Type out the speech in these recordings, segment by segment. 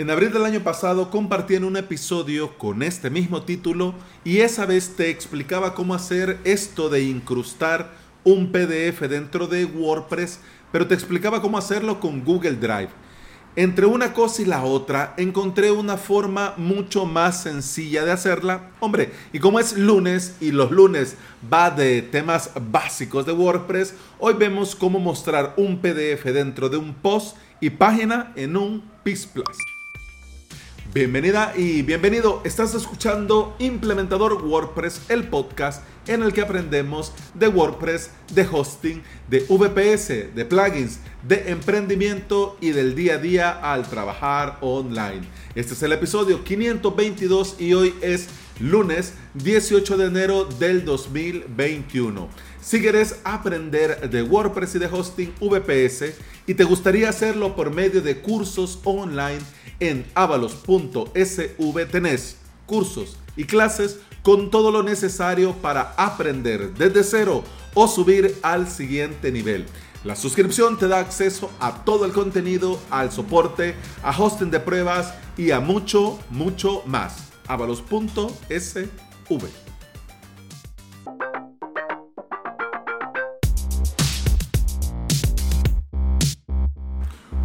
En abril del año pasado compartí en un episodio con este mismo título y esa vez te explicaba cómo hacer esto de incrustar un PDF dentro de WordPress, pero te explicaba cómo hacerlo con Google Drive. Entre una cosa y la otra encontré una forma mucho más sencilla de hacerla. Hombre, y como es lunes y los lunes va de temas básicos de WordPress, hoy vemos cómo mostrar un PDF dentro de un post y página en un PIS Plus. Bienvenida y bienvenido. Estás escuchando Implementador WordPress, el podcast en el que aprendemos de WordPress, de hosting, de VPS, de plugins, de emprendimiento y del día a día al trabajar online. Este es el episodio 522 y hoy es lunes 18 de enero del 2021. Si quieres aprender de WordPress y de hosting VPS y te gustaría hacerlo por medio de cursos online, en avalos.sv tenés cursos y clases con todo lo necesario para aprender desde cero o subir al siguiente nivel. La suscripción te da acceso a todo el contenido, al soporte, a hosting de pruebas y a mucho, mucho más. avalos.sv.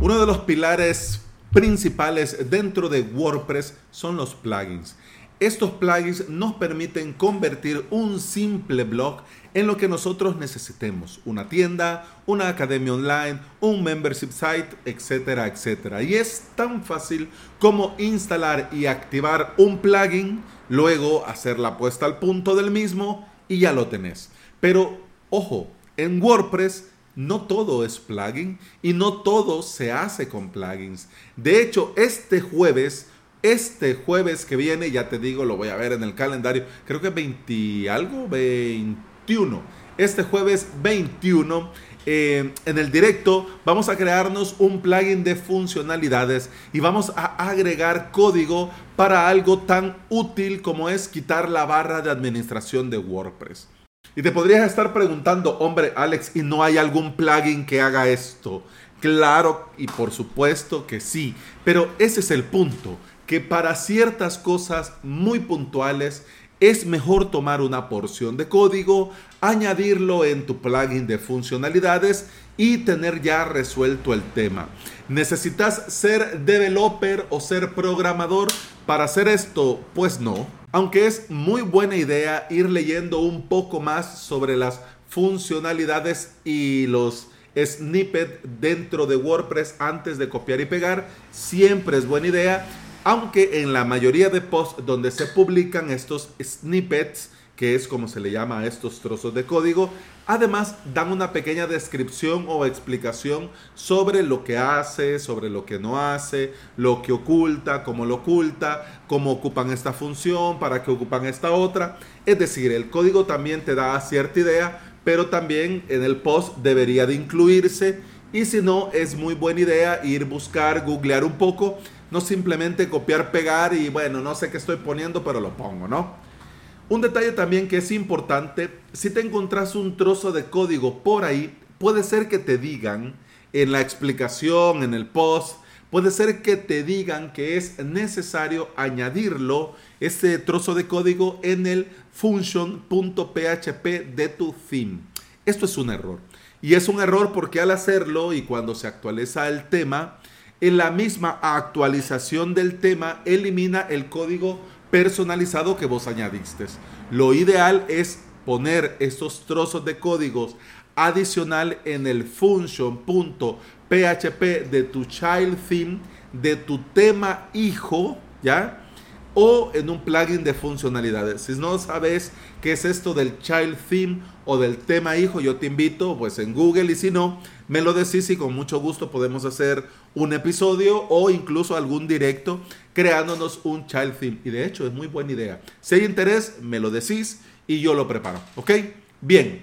Uno de los pilares principales dentro de WordPress son los plugins. Estos plugins nos permiten convertir un simple blog en lo que nosotros necesitemos. Una tienda, una academia online, un membership site, etcétera, etcétera. Y es tan fácil como instalar y activar un plugin, luego hacer la puesta al punto del mismo y ya lo tenés. Pero ojo, en WordPress no todo es plugin y no todo se hace con plugins. De hecho, este jueves, este jueves que viene, ya te digo, lo voy a ver en el calendario, creo que 20 algo, 21. Este jueves 21 eh, en el directo vamos a crearnos un plugin de funcionalidades y vamos a agregar código para algo tan útil como es quitar la barra de administración de WordPress. Y te podrías estar preguntando, hombre, Alex, ¿y no hay algún plugin que haga esto? Claro, y por supuesto que sí, pero ese es el punto, que para ciertas cosas muy puntuales es mejor tomar una porción de código, añadirlo en tu plugin de funcionalidades y tener ya resuelto el tema. ¿Necesitas ser developer o ser programador para hacer esto? Pues no. Aunque es muy buena idea ir leyendo un poco más sobre las funcionalidades y los snippets dentro de WordPress antes de copiar y pegar, siempre es buena idea. Aunque en la mayoría de posts donde se publican estos snippets, que es como se le llama a estos trozos de código. Además, dan una pequeña descripción o explicación sobre lo que hace, sobre lo que no hace, lo que oculta, cómo lo oculta, cómo ocupan esta función, para qué ocupan esta otra. Es decir, el código también te da cierta idea, pero también en el post debería de incluirse. Y si no, es muy buena idea ir buscar, googlear un poco, no simplemente copiar, pegar y bueno, no sé qué estoy poniendo, pero lo pongo, ¿no? Un detalle también que es importante, si te encontrás un trozo de código por ahí, puede ser que te digan en la explicación, en el post, puede ser que te digan que es necesario añadirlo, ese trozo de código, en el function.php de tu theme. Esto es un error. Y es un error porque al hacerlo y cuando se actualiza el tema, en la misma actualización del tema elimina el código personalizado que vos añadiste. Lo ideal es poner estos trozos de códigos adicional en el function.php de tu child theme, de tu tema hijo, ¿ya? O en un plugin de funcionalidades. Si no sabes qué es esto del child theme o del tema hijo, yo te invito pues en Google y si no, me lo decís y con mucho gusto podemos hacer un episodio o incluso algún directo creándonos un child theme. Y de hecho es muy buena idea. Si hay interés, me lo decís y yo lo preparo. ¿Ok? Bien.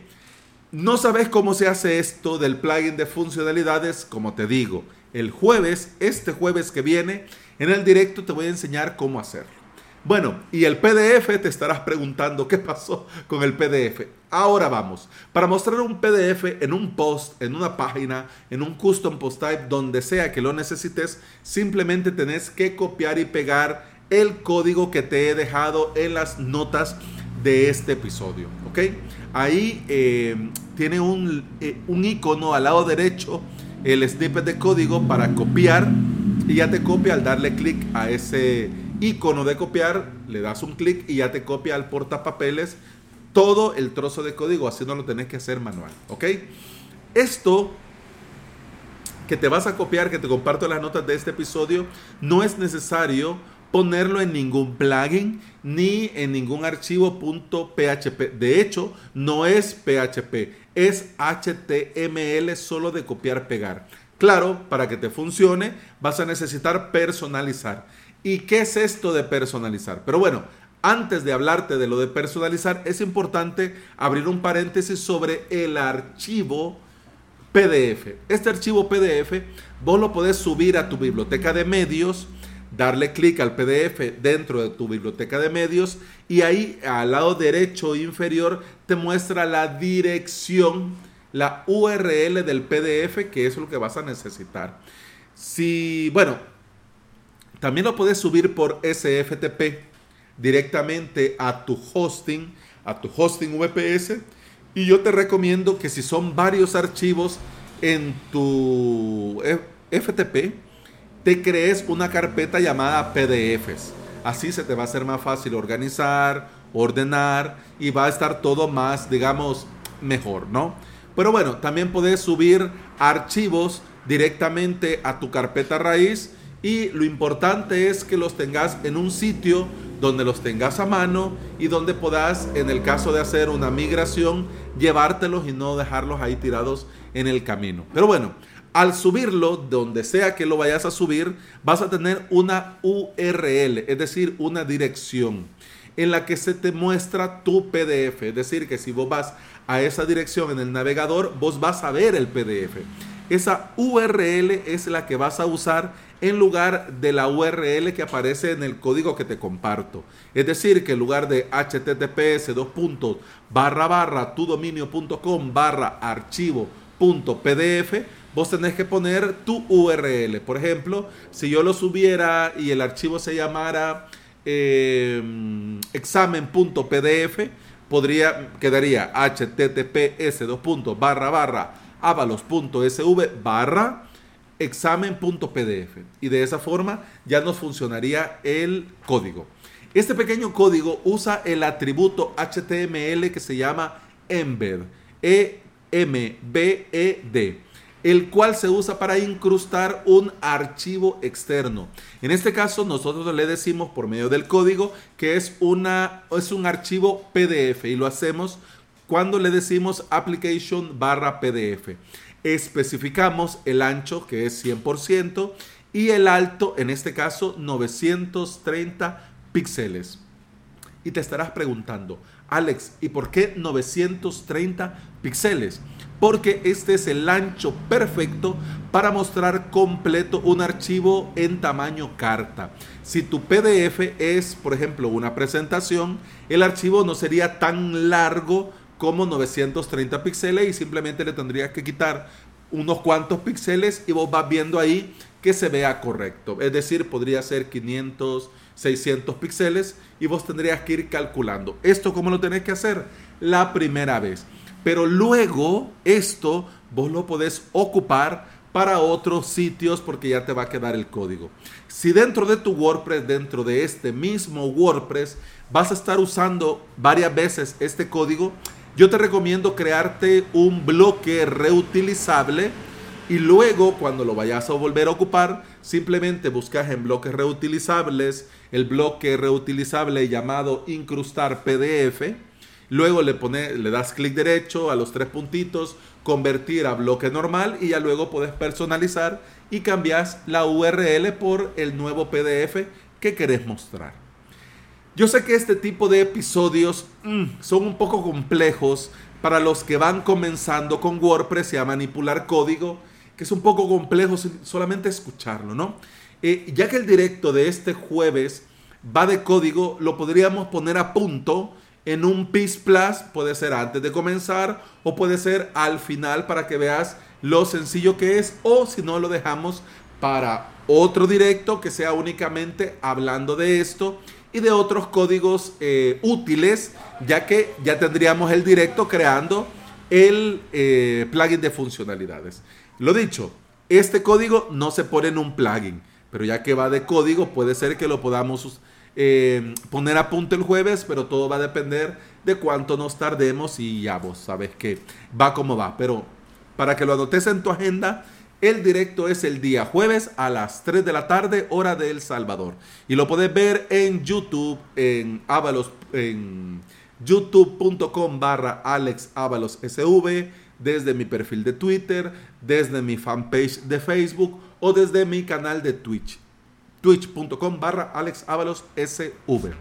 No sabes cómo se hace esto del plugin de funcionalidades, como te digo, el jueves, este jueves que viene, en el directo te voy a enseñar cómo hacerlo. Bueno, y el PDF te estarás preguntando qué pasó con el PDF. Ahora vamos. Para mostrar un PDF en un post, en una página, en un custom post type, donde sea que lo necesites, simplemente tenés que copiar y pegar el código que te he dejado en las notas de este episodio. ¿Ok? Ahí eh, tiene un, eh, un icono al lado derecho, el snippet de código para copiar y ya te copia al darle clic a ese icono de copiar, le das un clic y ya te copia al portapapeles todo el trozo de código, así no lo tenés que hacer manual, ¿ok? Esto que te vas a copiar, que te comparto las notas de este episodio, no es necesario ponerlo en ningún plugin ni en ningún archivo .php. De hecho, no es PHP, es HTML solo de copiar pegar. Claro, para que te funcione vas a necesitar personalizar. ¿Y qué es esto de personalizar? Pero bueno, antes de hablarte de lo de personalizar, es importante abrir un paréntesis sobre el archivo PDF. Este archivo PDF vos lo podés subir a tu biblioteca de medios, darle clic al PDF dentro de tu biblioteca de medios y ahí al lado derecho inferior te muestra la dirección, la URL del PDF, que es lo que vas a necesitar. Si, bueno, también lo puedes subir por SFTP directamente a tu hosting, a tu hosting VPS. Y yo te recomiendo que si son varios archivos en tu FTP, te crees una carpeta llamada PDFs. Así se te va a hacer más fácil organizar, ordenar y va a estar todo más, digamos, mejor, ¿no? Pero bueno, también puedes subir archivos directamente a tu carpeta raíz y lo importante es que los tengas en un sitio donde los tengas a mano y donde puedas, en el caso de hacer una migración, llevártelos y no dejarlos ahí tirados en el camino. Pero bueno, al subirlo, donde sea que lo vayas a subir, vas a tener una URL, es decir, una dirección en la que se te muestra tu PDF. Es decir, que si vos vas a esa dirección en el navegador, vos vas a ver el PDF. Esa URL es la que vas a usar en lugar de la URL que aparece en el código que te comparto. Es decir, que en lugar de https dos puntos barra barra tudominio.com barra archivo punto pdf, vos tenés que poner tu URL. Por ejemplo, si yo lo subiera y el archivo se llamara eh, examen.pdf, podría, quedaría https dos puntos barra barra avalos.sv barra examen.pdf y de esa forma ya nos funcionaría el código. Este pequeño código usa el atributo HTML que se llama embed, E M B E D, el cual se usa para incrustar un archivo externo. En este caso nosotros le decimos por medio del código que es una es un archivo PDF y lo hacemos cuando le decimos application barra PDF especificamos el ancho que es 100% y el alto, en este caso 930 píxeles. Y te estarás preguntando, Alex, ¿y por qué 930 píxeles? Porque este es el ancho perfecto para mostrar completo un archivo en tamaño carta. Si tu PDF es, por ejemplo, una presentación, el archivo no sería tan largo como 930 píxeles y simplemente le tendrías que quitar unos cuantos píxeles y vos vas viendo ahí que se vea correcto. Es decir, podría ser 500, 600 píxeles y vos tendrías que ir calculando. ¿Esto cómo lo tenés que hacer? La primera vez. Pero luego esto vos lo podés ocupar para otros sitios porque ya te va a quedar el código. Si dentro de tu WordPress, dentro de este mismo WordPress, vas a estar usando varias veces este código, yo te recomiendo crearte un bloque reutilizable y luego cuando lo vayas a volver a ocupar, simplemente buscas en bloques reutilizables el bloque reutilizable llamado incrustar PDF. Luego le, pone, le das clic derecho a los tres puntitos, convertir a bloque normal y ya luego puedes personalizar y cambias la URL por el nuevo PDF que querés mostrar. Yo sé que este tipo de episodios mm, son un poco complejos para los que van comenzando con WordPress y a manipular código, que es un poco complejo solamente escucharlo, ¿no? Eh, ya que el directo de este jueves va de código, lo podríamos poner a punto en un PIS Plus, puede ser antes de comenzar o puede ser al final para que veas lo sencillo que es o si no lo dejamos para otro directo que sea únicamente hablando de esto y de otros códigos eh, útiles, ya que ya tendríamos el directo creando el eh, plugin de funcionalidades. Lo dicho, este código no se pone en un plugin, pero ya que va de código, puede ser que lo podamos eh, poner a punto el jueves, pero todo va a depender de cuánto nos tardemos y ya vos sabes que va como va. Pero para que lo anotes en tu agenda, el directo es el día jueves a las 3 de la tarde, hora de El Salvador. Y lo puedes ver en YouTube, en Avalos, en youtube.com barra Alex SV, desde mi perfil de Twitter, desde mi fanpage de Facebook o desde mi canal de Twitch. Twitch.com barra Alex SV.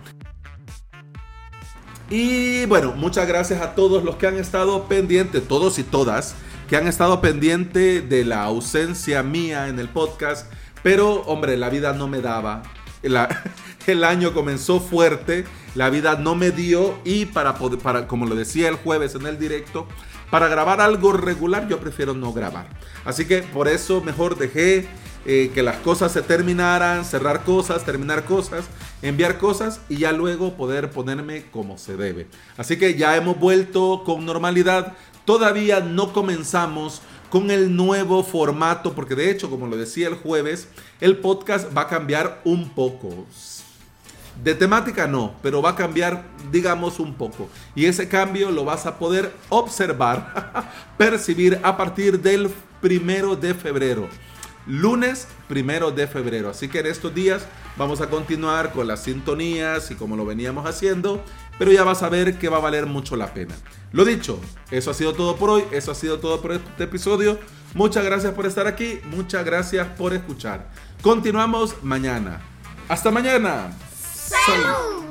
Y bueno, muchas gracias a todos los que han estado pendientes, todos y todas que han estado pendiente de la ausencia mía en el podcast, pero hombre, la vida no me daba. el año comenzó fuerte, la vida no me dio y para, poder, como lo decía el jueves en el directo, para grabar algo regular yo prefiero no grabar. Así que por eso mejor dejé eh, que las cosas se terminaran, cerrar cosas, terminar cosas, enviar cosas y ya luego poder ponerme como se debe. Así que ya hemos vuelto con normalidad. Todavía no comenzamos con el nuevo formato, porque de hecho, como lo decía el jueves, el podcast va a cambiar un poco. De temática no, pero va a cambiar, digamos, un poco. Y ese cambio lo vas a poder observar, percibir a partir del primero de febrero. Lunes primero de febrero. Así que en estos días vamos a continuar con las sintonías y como lo veníamos haciendo pero ya vas a ver que va a valer mucho la pena. Lo dicho, eso ha sido todo por hoy, eso ha sido todo por este episodio. Muchas gracias por estar aquí, muchas gracias por escuchar. Continuamos mañana. Hasta mañana. ¡Salud!